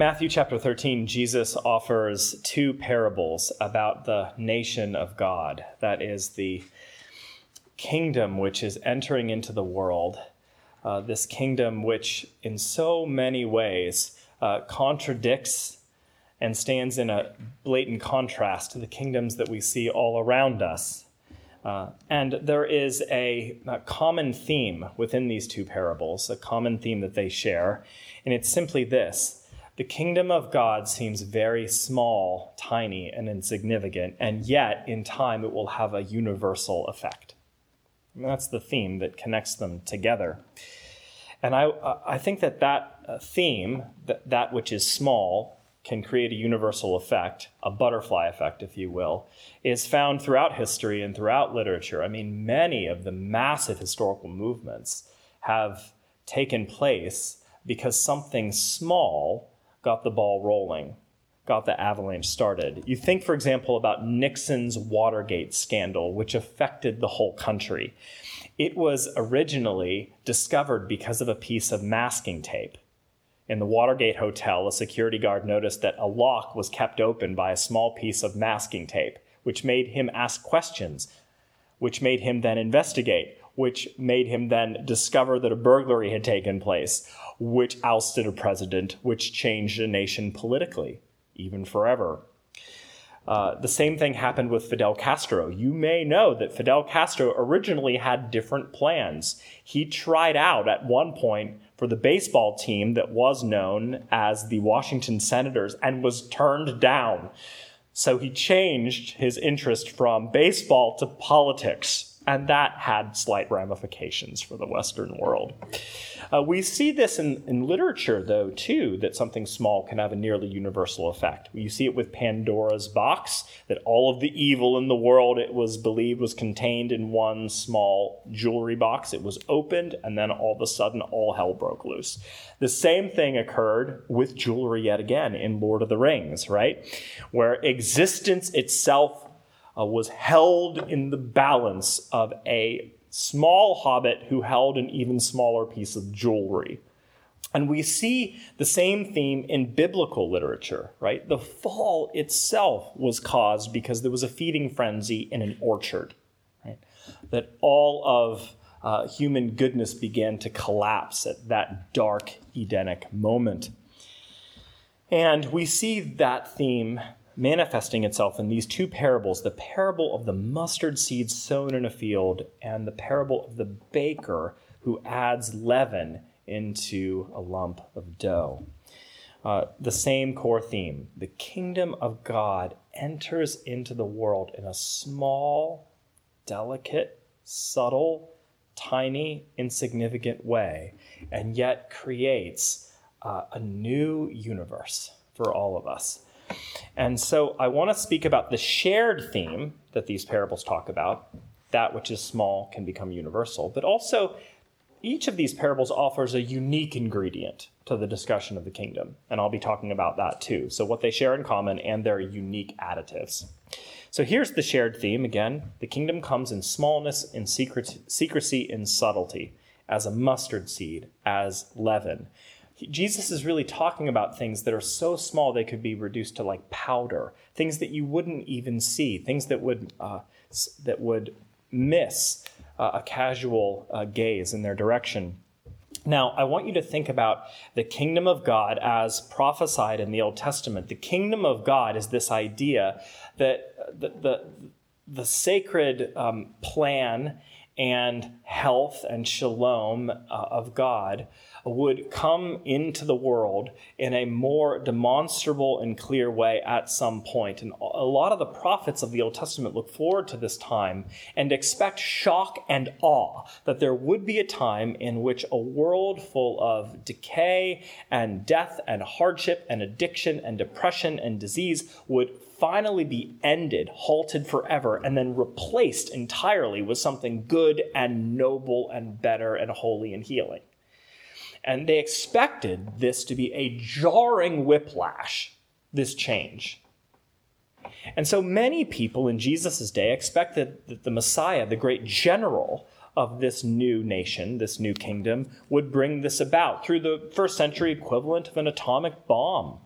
Matthew chapter 13, Jesus offers two parables about the nation of God. That is the kingdom which is entering into the world. Uh, this kingdom, which in so many ways uh, contradicts and stands in a blatant contrast to the kingdoms that we see all around us. Uh, and there is a, a common theme within these two parables, a common theme that they share, and it's simply this the kingdom of God seems very small, tiny, and insignificant, and yet in time it will have a universal effect. And that's the theme that connects them together. And I, I think that that uh, theme, that, that which is small, can create a universal effect, a butterfly effect, if you will, is found throughout history and throughout literature. I mean, many of the massive historical movements have taken place because something small got the ball rolling, got the avalanche started. You think, for example, about Nixon's Watergate scandal, which affected the whole country. It was originally discovered because of a piece of masking tape. In the Watergate Hotel, a security guard noticed that a lock was kept open by a small piece of masking tape, which made him ask questions, which made him then investigate, which made him then discover that a burglary had taken place, which ousted a president, which changed a nation politically, even forever. Uh, the same thing happened with Fidel Castro. You may know that Fidel Castro originally had different plans. He tried out at one point for the baseball team that was known as the Washington Senators and was turned down. So he changed his interest from baseball to politics and that had slight ramifications for the Western world. Uh, we see this in, in literature, though, too, that something small can have a nearly universal effect. You see it with Pandora's box, that all of the evil in the world, it was believed, was contained in one small jewelry box. It was opened, and then all of a sudden, all hell broke loose. The same thing occurred with jewelry yet again in Lord of the Rings, right? Where existence itself uh, was held in the balance of a small hobbit who held an even smaller piece of jewelry. And we see the same theme in biblical literature, right? The fall itself was caused because there was a feeding frenzy in an orchard, right? That all of uh, human goodness began to collapse at that dark Edenic moment. And we see that theme manifesting itself in these two parables the parable of the mustard seed sown in a field, and the parable of the baker who adds leaven into a lump of dough. Uh, the same core theme the kingdom of God enters into the world in a small, delicate, subtle, tiny, insignificant way, and yet creates uh, a new universe for all of us. And so I want to speak about the shared theme that these parables talk about that which is small can become universal, but also each of these parables offers a unique ingredient to the discussion of the kingdom. And I'll be talking about that too. So, what they share in common and their unique additives. So, here's the shared theme again the kingdom comes in smallness, in secret, secrecy, in subtlety, as a mustard seed, as leaven. Jesus is really talking about things that are so small they could be reduced to like powder, things that you wouldn't even see, things that would uh, that would miss uh, a casual uh, gaze in their direction. Now, I want you to think about the kingdom of God as prophesied in the Old Testament. The kingdom of God is this idea that the, the, the sacred um, plan and health and shalom uh, of God would come into the world in a more demonstrable and clear way at some point. And a lot of the prophets of the Old Testament look forward to this time and expect shock and awe that there would be a time in which a world full of decay and death and hardship and addiction and depression and disease would finally be ended, halted forever, and then replaced entirely with something good and noble and better and holy and healing. And they expected this to be a jarring whiplash, this change. And so many people in Jesus' day expected that the Messiah, the great general of this new nation, this new kingdom, would bring this about through the first century equivalent of an atomic bomb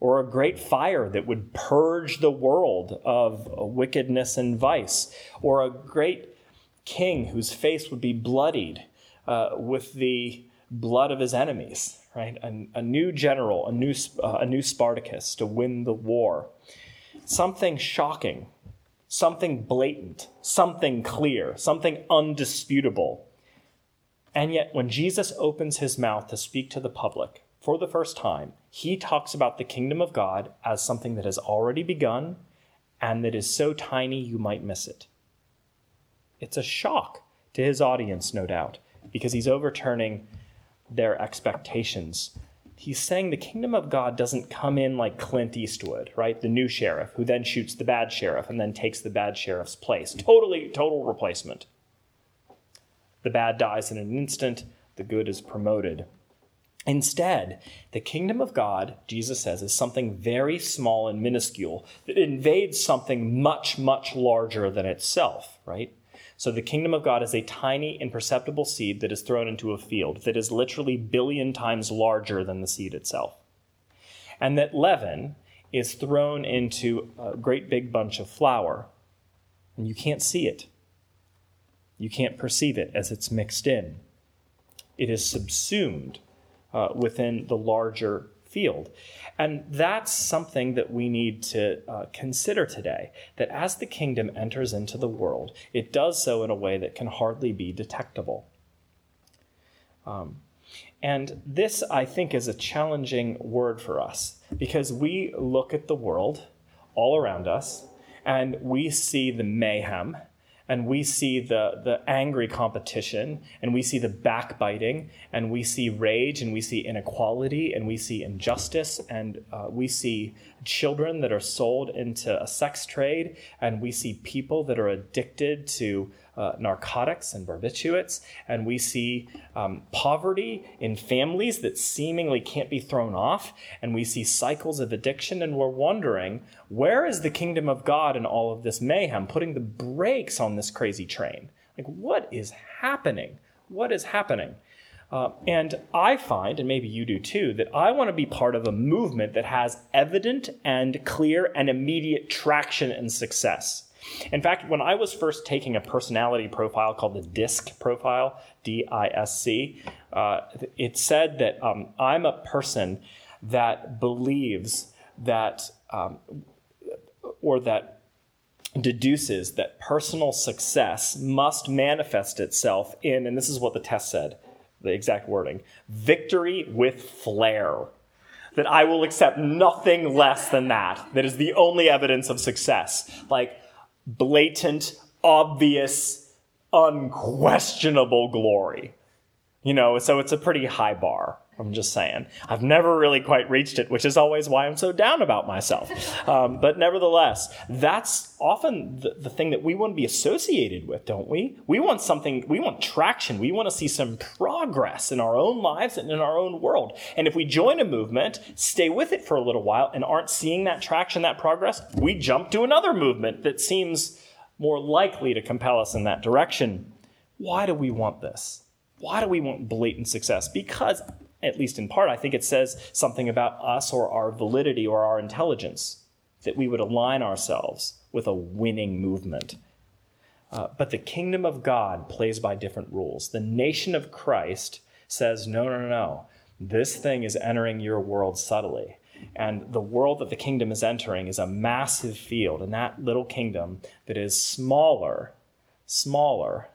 or a great fire that would purge the world of wickedness and vice, or a great king whose face would be bloodied uh, with the blood of his enemies, right? A, a new general, a new, uh, a new Spartacus to win the war. Something shocking, something blatant, something clear, something undisputable. And yet, when Jesus opens his mouth to speak to the public for the first time, he talks about the kingdom of God as something that has already begun and that is so tiny you might miss it. It's a shock to his audience, no doubt, because he's overturning their expectations. He's saying the kingdom of God doesn't come in like Clint Eastwood, right? The new sheriff who then shoots the bad sheriff and then takes the bad sheriff's place. Totally, total replacement. The bad dies in an instant, the good is promoted. Instead, the kingdom of God, Jesus says, is something very small and minuscule that invades something much, much larger than itself, right? So the kingdom of God is a tiny, imperceptible seed that is thrown into a field that is literally billion times larger than the seed itself. And that leaven is thrown into a great big bunch of flour, and you can't see it. You can't perceive it as it's mixed in. It is subsumed uh, within the larger field. And that's something that we need to uh, consider today that as the kingdom enters into the world, it does so in a way that can hardly be detectable. Um, and this, I think, is a challenging word for us because we look at the world all around us and we see the mayhem and we see the, the angry competition, and we see the backbiting, and we see rage, and we see inequality, and we see injustice, and uh, we see children that are sold into a sex trade, and we see people that are addicted to uh, narcotics and barbiturates, and we see um, poverty in families that seemingly can't be thrown off, and we see cycles of addiction, and we're wondering where is the kingdom of God in all of this mayhem, putting the brakes on this crazy train? Like, what is happening? What is happening? Uh, and I find, and maybe you do too, that I want to be part of a movement that has evident and clear and immediate traction and success. In fact, when I was first taking a personality profile called the DISC profile, D I S C, uh, it said that um, I'm a person that believes that, um, or that deduces that personal success must manifest itself in, and this is what the test said, the exact wording victory with flair. That I will accept nothing less than that. That is the only evidence of success. Like, blatant, obvious, unquestionable glory. You know, so it's a pretty high bar. I'm just saying. I've never really quite reached it, which is always why I'm so down about myself. Um, but nevertheless, that's often the, the, thing that we want to be associated with, don't we? We want something, we want traction. We want to see some progress in our own lives and in our own world. And if we join a movement, stay with it for a little while, and aren't seeing that traction, that progress, we jump to another movement that seems more likely to compel us in that direction. Why do we want this? Why do we want blatant success? Because at least in part, I think it says something about us or our validity or our intelligence, that we would align ourselves with a winning movement. Uh, but the kingdom of God plays by different rules. The nation of Christ says, no, no, no, no. This thing is entering your world subtly. And the world that the kingdom is entering is a massive field. And that little kingdom that is smaller, smaller,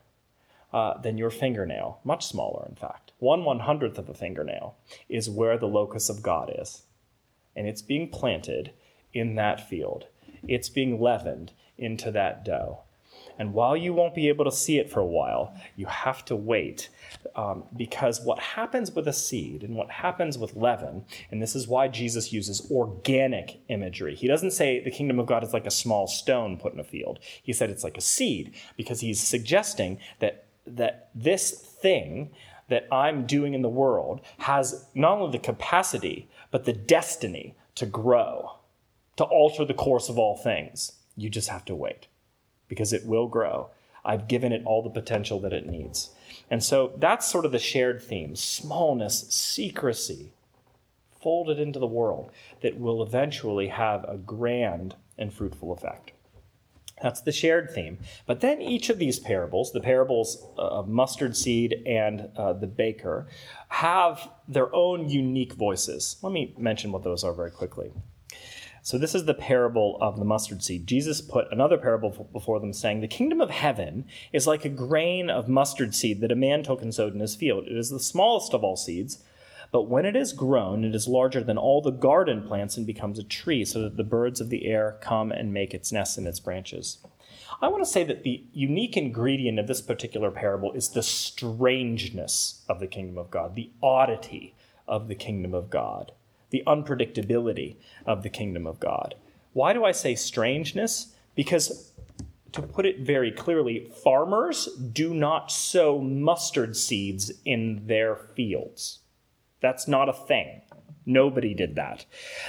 uh, than your fingernail, much smaller, in fact. One one hundredth of a fingernail is where the locus of God is. And it's being planted in that field, it's being leavened into that dough. And while you won't be able to see it for a while, you have to wait. Um, because what happens with a seed and what happens with leaven, and this is why Jesus uses organic imagery. He doesn't say the kingdom of God is like a small stone put in a field. He said it's like a seed because he's suggesting that, that this thing that I'm doing in the world has not only the capacity, but the destiny to grow, to alter the course of all things. You just have to wait because it will grow. I've given it all the potential that it needs. And so that's sort of the shared theme smallness, secrecy, folded into the world that will eventually have a grand and fruitful effect. That's the shared theme. But then each of these parables, the parables of mustard seed and uh, the baker, have their own unique voices. Let me mention what those are very quickly. So, this is the parable of the mustard seed. Jesus put another parable before them, saying, The kingdom of heaven is like a grain of mustard seed that a man took and sowed in his field. It is the smallest of all seeds, but when it is grown, it is larger than all the garden plants and becomes a tree, so that the birds of the air come and make its nest in its branches. I want to say that the unique ingredient of this particular parable is the strangeness of the kingdom of God, the oddity of the kingdom of God the unpredictability of the kingdom of God. Why do I say strangeness? Because, to put it very clearly, farmers do not sow mustard seeds in their fields. That's not a thing. Nobody did that.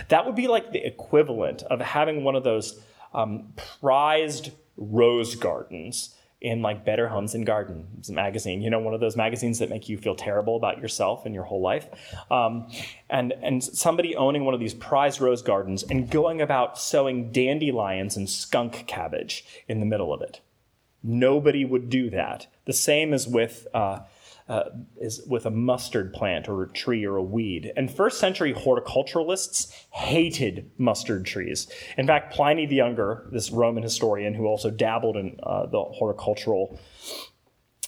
That would be like the equivalent of having one of those um, prized rose gardens in like Better Homes and Gardens magazine. You know, one of those magazines that make you feel terrible about yourself and your whole life. Um, and and somebody owning one of these prized rose gardens and going about sowing dandelions and skunk cabbage in the middle of it. Nobody would do that. The same as with. Uh, uh, is with a mustard plant or a tree or a weed. And first century horticulturalists hated mustard trees. In fact, Pliny the Younger, this Roman historian who also dabbled in uh, the horticultural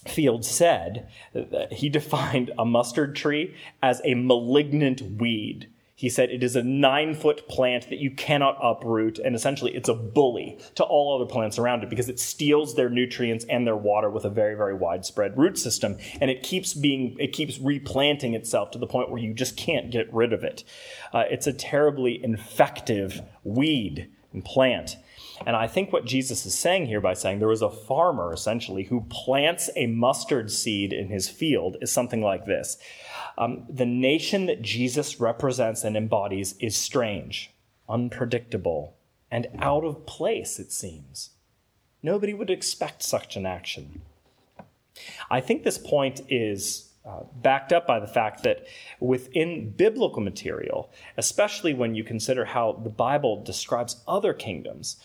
field, said that he defined a mustard tree as a malignant weed. He said it is a nine foot plant that you cannot uproot, and essentially it's a bully to all other plants around it because it steals their nutrients and their water with a very, very widespread root system. And it keeps being, it keeps replanting itself to the point where you just can't get rid of it. Uh, it's a terribly infective weed and plant. And I think what Jesus is saying here by saying there was a farmer essentially who plants a mustard seed in his field is something like this. Um, the nation that Jesus represents and embodies is strange, unpredictable, and out of place, it seems. Nobody would expect such an action. I think this point is uh, backed up by the fact that within biblical material, especially when you consider how the Bible describes other kingdoms,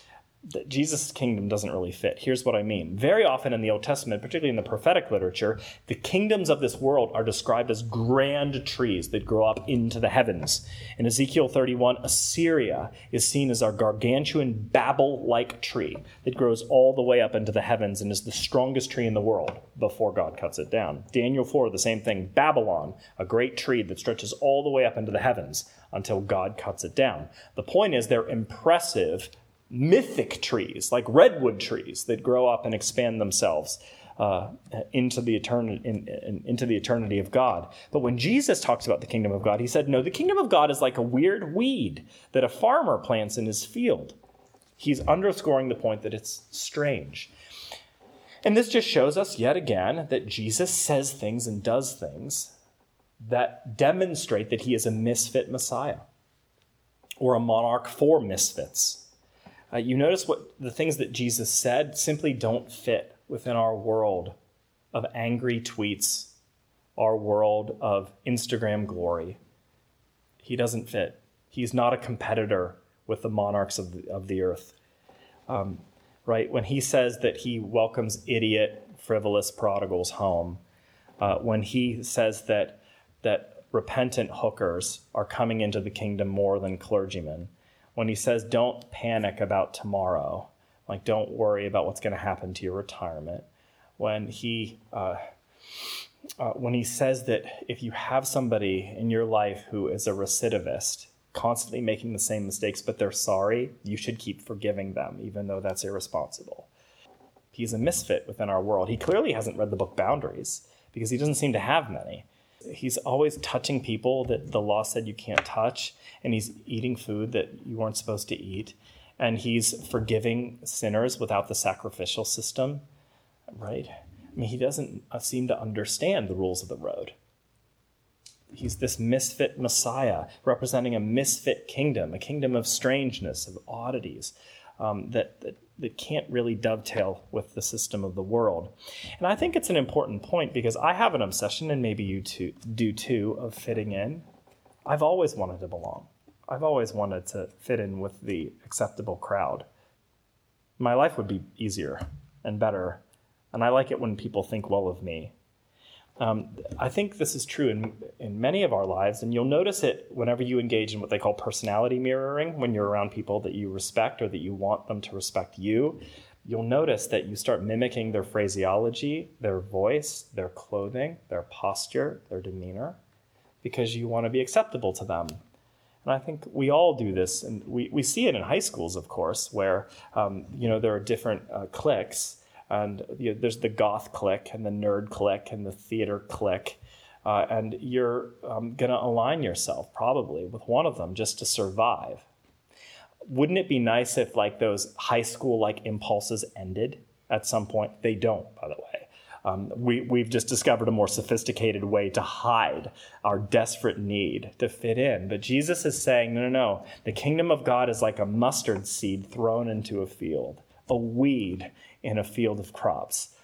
that Jesus' kingdom doesn't really fit. Here's what I mean. Very often in the Old Testament, particularly in the prophetic literature, the kingdoms of this world are described as grand trees that grow up into the heavens. In Ezekiel 31, Assyria is seen as our gargantuan Babel like tree that grows all the way up into the heavens and is the strongest tree in the world before God cuts it down. Daniel 4, the same thing. Babylon, a great tree that stretches all the way up into the heavens until God cuts it down. The point is, they're impressive mythic trees, like redwood trees that grow up and expand themselves uh, into, the in, in, into the eternity of God. But when Jesus talks about the kingdom of God, he said, No, the kingdom of God is like a weird weed that a farmer plants in his field. He's underscoring the point that it's strange. And this just shows us yet again that Jesus says things and does things that demonstrate that he is a misfit Messiah or a monarch for misfits. Uh, you notice what the things that Jesus said simply don't fit within our world of angry tweets, our world of Instagram glory. He doesn't fit. He's not a competitor with the monarchs of the, of the earth. Um, right? When he says that he welcomes idiot, frivolous prodigals home, uh, when he says that, that repentant hookers are coming into the kingdom more than clergymen, when he says, don't panic about tomorrow, like don't worry about what's going to happen to your retirement, when he uh, uh, when he says that if you have somebody in your life who is a recidivist, constantly making the same mistakes, but they're sorry, you should keep forgiving them, even though that's irresponsible. He's a misfit within our world. He clearly hasn't read the book Boundaries because he doesn't seem to have many. He's always touching people that the law said you can't touch, and he's eating food that you weren't supposed to eat, and he's forgiving sinners without the sacrificial system, right? I mean, he doesn't uh, seem to understand the rules of the road. He's this misfit Messiah representing a misfit kingdom, a kingdom of strangeness, of oddities um, that, that, that can't really dovetail with the system of the world. And I think it's an important point because I have an obsession, and maybe you too, do too, of fitting in. I've always wanted to belong. I've always wanted to fit in with the acceptable crowd. My life would be easier and better, and I like it when people think well of me. Um, I think this is true in, in many of our lives, and you'll notice it whenever you engage in what they call personality mirroring, when you're around people that you respect or that you want them to respect you. You'll notice that you start mimicking their phraseology, their voice, their clothing, their posture, their demeanor, because you want to be acceptable to them. And I think we all do this, and we, we see it in high schools, of course, where um, you know there are different uh, cliques and you know, there's the goth clique and the nerd clique and the theater clique. Uh, and you're um, going to align yourself probably with one of them just to survive. Wouldn't it be nice if like those high school like impulses ended at some point? They don't, by the way. Um, we, we've just discovered a more sophisticated way to hide our desperate need to fit in. But Jesus is saying, no, no, no. The kingdom of God is like a mustard seed thrown into a field, a weed in a field of crops.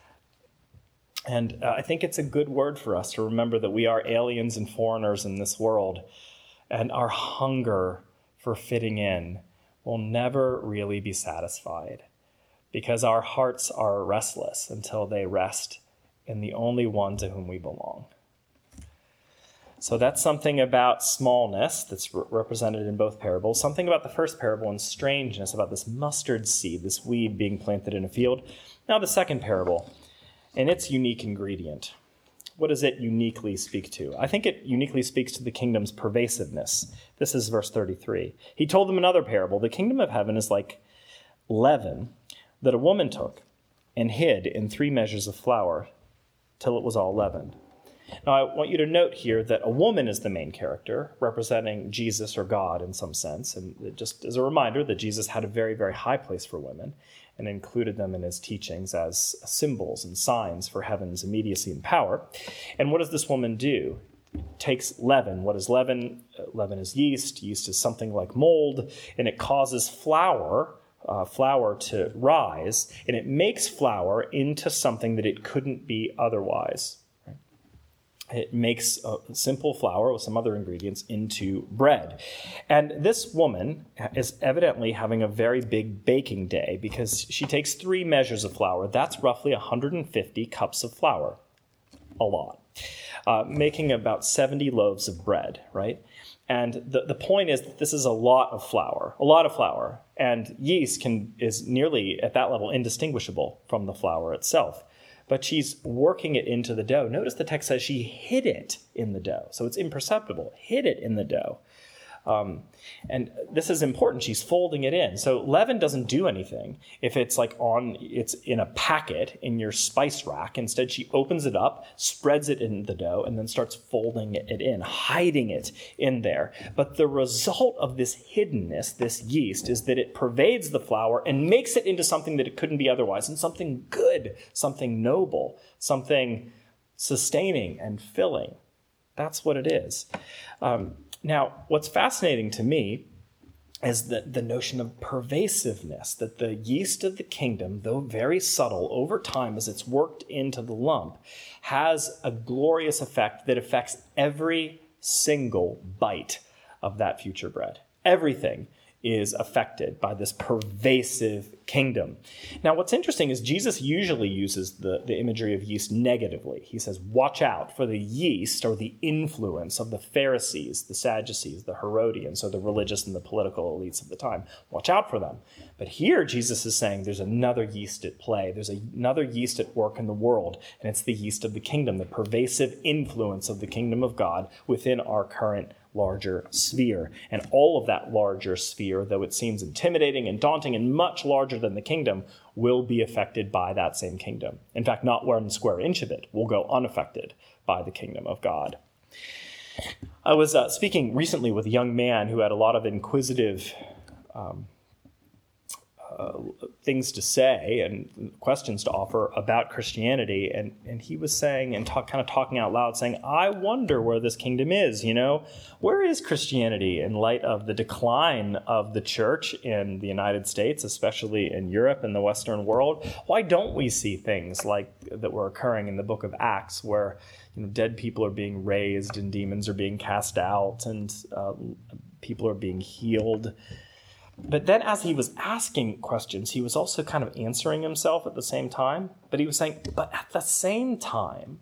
And uh, I think it's a good word for us to remember that we are aliens and foreigners in this world, and our hunger for fitting in will never really be satisfied because our hearts are restless until they rest in the only one to whom we belong. So that's something about smallness that's re- represented in both parables, something about the first parable and strangeness about this mustard seed, this weed being planted in a field. Now, the second parable and its unique ingredient. What does it uniquely speak to? I think it uniquely speaks to the kingdom's pervasiveness. This is verse 33. He told them another parable The kingdom of heaven is like leaven that a woman took and hid in three measures of flour till it was all leavened. Now, I want you to note here that a woman is the main character, representing Jesus or God in some sense. And just as a reminder that Jesus had a very, very high place for women and included them in his teachings as symbols and signs for heaven's immediacy and power. And what does this woman do? Takes leaven. What is leaven? Uh, leaven is yeast. Yeast is something like mold, and it causes flour. Uh, flour to rise, and it makes flour into something that it couldn't be otherwise. It makes simple flour with some other ingredients into bread. And this woman is evidently having a very big baking day because she takes three measures of flour. That's roughly 150 cups of flour. A lot. Uh, making about 70 loaves of bread, right? And the, the point is that this is a lot of flour, a lot of flour. And yeast can, is nearly at that level indistinguishable from the flour itself but she's working it into the dough. Notice the text says she hid it in the dough. So it's imperceptible, hid it in the dough. Um, and this is important. She's folding it in. So leaven doesn't do anything if it's like on, it's in a packet in your spice rack. Instead, she opens it up, spreads it in the dough, and then starts folding it in, hiding it in there. But the result of this hiddenness, this yeast, is that it pervades the flour and makes it into something that it couldn't be otherwise, and something good, something noble, something sustaining and filling. That's what it is. Um, now, what's fascinating to me is the, the notion of pervasiveness, that the yeast of the kingdom, though very subtle over time as it's worked into the lump, has a glorious effect that affects every single bite of that future bread. Everything is affected by this pervasive kingdom. Now, what's interesting is Jesus usually uses the, the imagery of yeast negatively. He says, Watch out for the yeast or the influence of the Pharisees, the Sadducees, the Herodians, or the religious and the political elites of the time. Watch out for them. But here, Jesus is saying there's another yeast at play. There's another yeast at work in the world, and it's the yeast of the kingdom, the pervasive influence of the kingdom of God within our current larger sphere. And all of that larger sphere, though it seems intimidating and daunting and much larger than the kingdom, will be affected by that same kingdom. In fact, not one square inch of it will go unaffected by the kingdom of God. I was uh, speaking recently with a young man who had a lot of inquisitive um, uh, things to say and questions to offer about Christianity. And, and he was saying, and talk, kind of talking out loud, saying, I wonder where this kingdom is, you know? Where is Christianity in light of the decline of the church in the United States, especially in Europe and the Western world? Why don't we see things like that were occurring in the book of Acts, where you know, dead people are being raised and demons are being cast out and uh, people are being healed? But then, as he was asking questions, he was also kind of answering himself at the same time. But he was saying, but at the same time,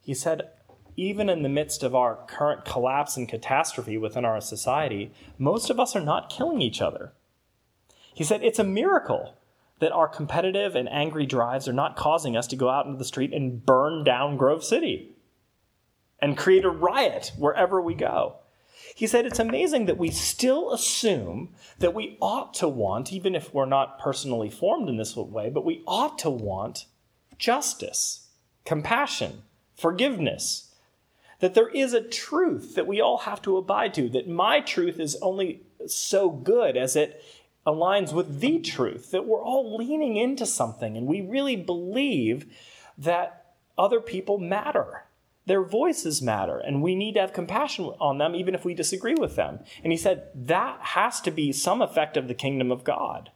he said, even in the midst of our current collapse and catastrophe within our society, most of us are not killing each other. He said, it's a miracle that our competitive and angry drives are not causing us to go out into the street and burn down Grove City and create a riot wherever we go. He said it's amazing that we still assume that we ought to want, even if we're not personally formed in this way, but we ought to want justice, compassion, forgiveness. That there is a truth that we all have to abide to, that my truth is only so good as it aligns with the truth, that we're all leaning into something and we really believe that other people matter their voices matter, and we need to have compassion on them even if we disagree with them. And he said that has to be some effect of the kingdom of God.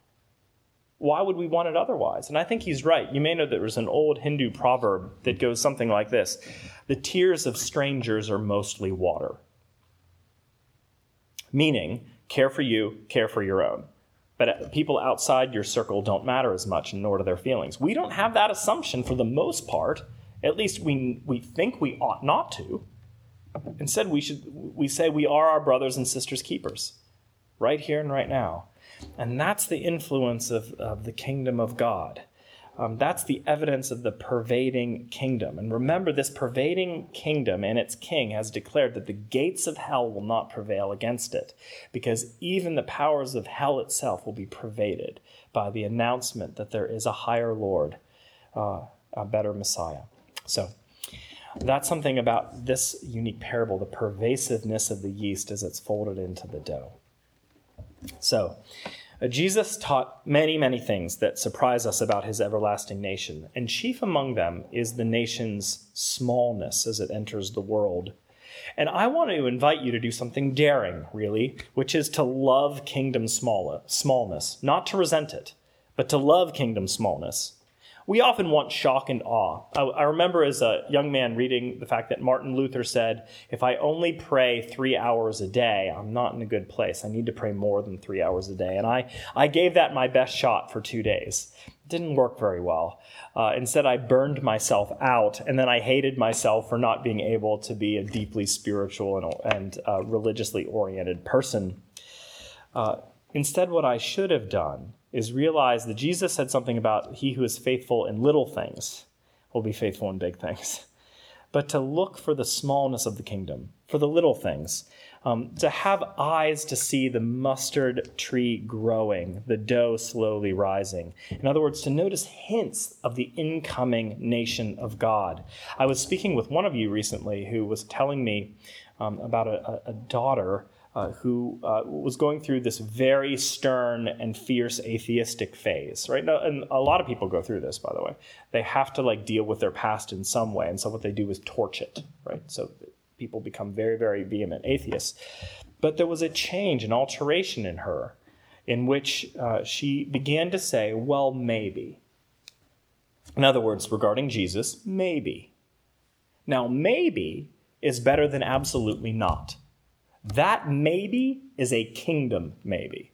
Why would we want it otherwise? And I think he's right. You may know there was an old Hindu proverb that goes something like this The tears of strangers are mostly water. Meaning, care for you, care for your own. But uh, people outside your circle don't matter as much, nor do their feelings. We don't have that assumption for the most part at least we, we think we ought not to. Instead, we should we say we are our brothers and sisters' keepers, right here and right now. And that's the influence of, of the kingdom of God. Um, that's the evidence of the pervading kingdom. And remember, this pervading kingdom and its king has declared that the gates of hell will not prevail against it, because even the powers of hell itself will be pervaded by the announcement that there is a higher Lord, uh, a better Messiah. So that's something about this unique parable, the pervasiveness of the yeast as it's folded into the dough. So, uh, Jesus taught many, many things that surprise us about his everlasting nation, and chief among them is the nation's smallness as it enters the world. And I want to invite you to do something daring, really, which is to love kingdom smallness, not to resent it, but to love kingdom smallness we often want shock and awe. I, I, remember as a young man reading the fact that Martin Luther said, If I only pray three hours a day, I'm not in a good place. I need to pray more than three hours a day. And I, I gave that my best shot for two days. It didn't work very well. Uh, instead, I burned myself out, and then I hated myself for not being able to be a deeply spiritual and, and uh, religiously oriented person. Uh, instead, what I should have done is realize that Jesus said something about he who is faithful in little things will be faithful in big things. But to look for the smallness of the kingdom, for the little things, um, to have eyes to see the mustard tree growing, the dough slowly rising. In other words, to notice hints of the incoming nation of God. I was speaking with one of you recently who was telling me um, about a, a daughter uh, who uh, was going through this very stern and fierce atheistic phase, right? Now, and a lot of people go through this, by the way. They have to like deal with their past in some way, and so what they do is torch it, right? So people become very, very vehement atheists. But there was a change, an alteration in her, in which uh, she began to say, "Well, maybe." In other words, regarding Jesus, maybe. Now, maybe is better than absolutely not. That maybe is a kingdom maybe.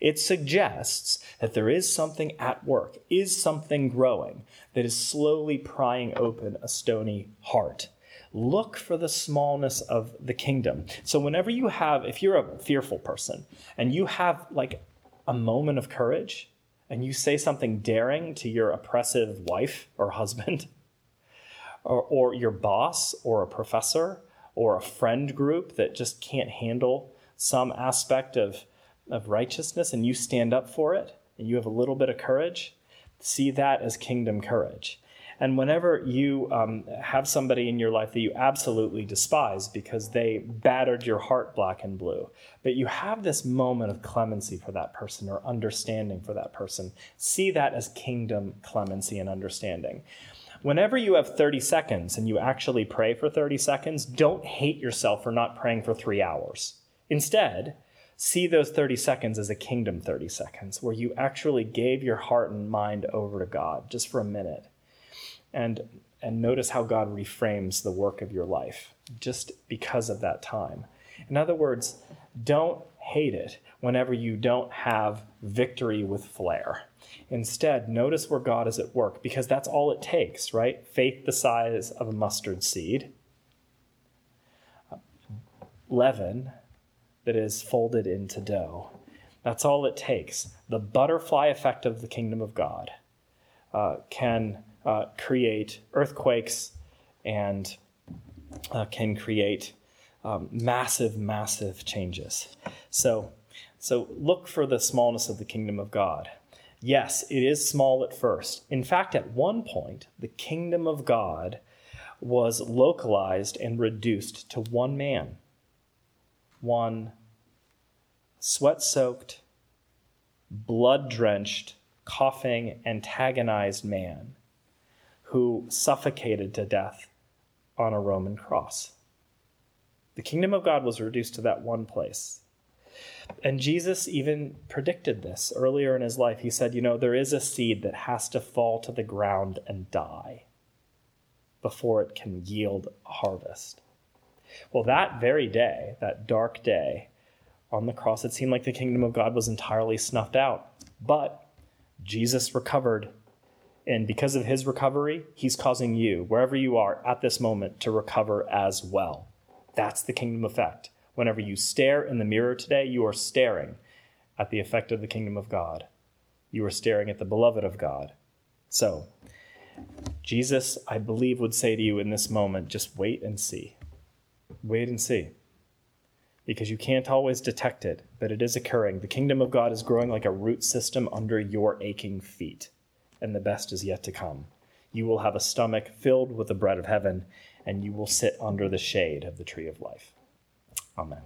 It suggests that there is something at work, is something growing that is slowly prying open a stony heart. Look for the smallness of the kingdom. So, whenever you have, if you're a fearful person and you have like a moment of courage and you say something daring to your oppressive wife or husband, or, or your boss or a professor or a friend group that just can't handle some aspect of, of righteousness and you stand up for it and you have a little bit of courage, see that as kingdom courage. And whenever you um, have somebody in your life that you absolutely despise because they battered your heart black and blue, but you have this moment of clemency for that person or understanding for that person, see that as kingdom clemency and understanding. Whenever you have 30 seconds and you actually pray for 30 seconds, don't hate yourself for not praying for three hours. Instead, see those 30 seconds as a kingdom 30 seconds where you actually gave your heart and mind over to God just for a minute. And, and notice how God reframes the work of your life just because of that time. In other words, don't hate it whenever you don't have victory with flair. Instead, notice where God is at work because that's all it takes, right? Faith the size of a mustard seed, leaven that is folded into dough. That's all it takes. The butterfly effect of the kingdom of God uh, can uh, create earthquakes and uh, can create um, massive, massive changes. So, so look for the smallness of the kingdom of God. Yes, it is small at first. In fact, at one point, the kingdom of God was localized and reduced to one man, one sweat soaked, blood drenched, coughing, antagonized man who suffocated to death on a Roman cross. The kingdom of God was reduced to that one place. And Jesus even predicted this earlier in his life. He said, You know, there is a seed that has to fall to the ground and die before it can yield a harvest. Well, that very day, that dark day on the cross, it seemed like the kingdom of God was entirely snuffed out. But Jesus recovered. And because of his recovery, he's causing you, wherever you are at this moment, to recover as well. That's the kingdom effect. Whenever you stare in the mirror today, you are staring at the effect of the kingdom of God. You are staring at the beloved of God. So, Jesus, I believe, would say to you in this moment just wait and see. Wait and see. Because you can't always detect it, but it is occurring. The kingdom of God is growing like a root system under your aching feet, and the best is yet to come. You will have a stomach filled with the bread of heaven, and you will sit under the shade of the tree of life. Amen.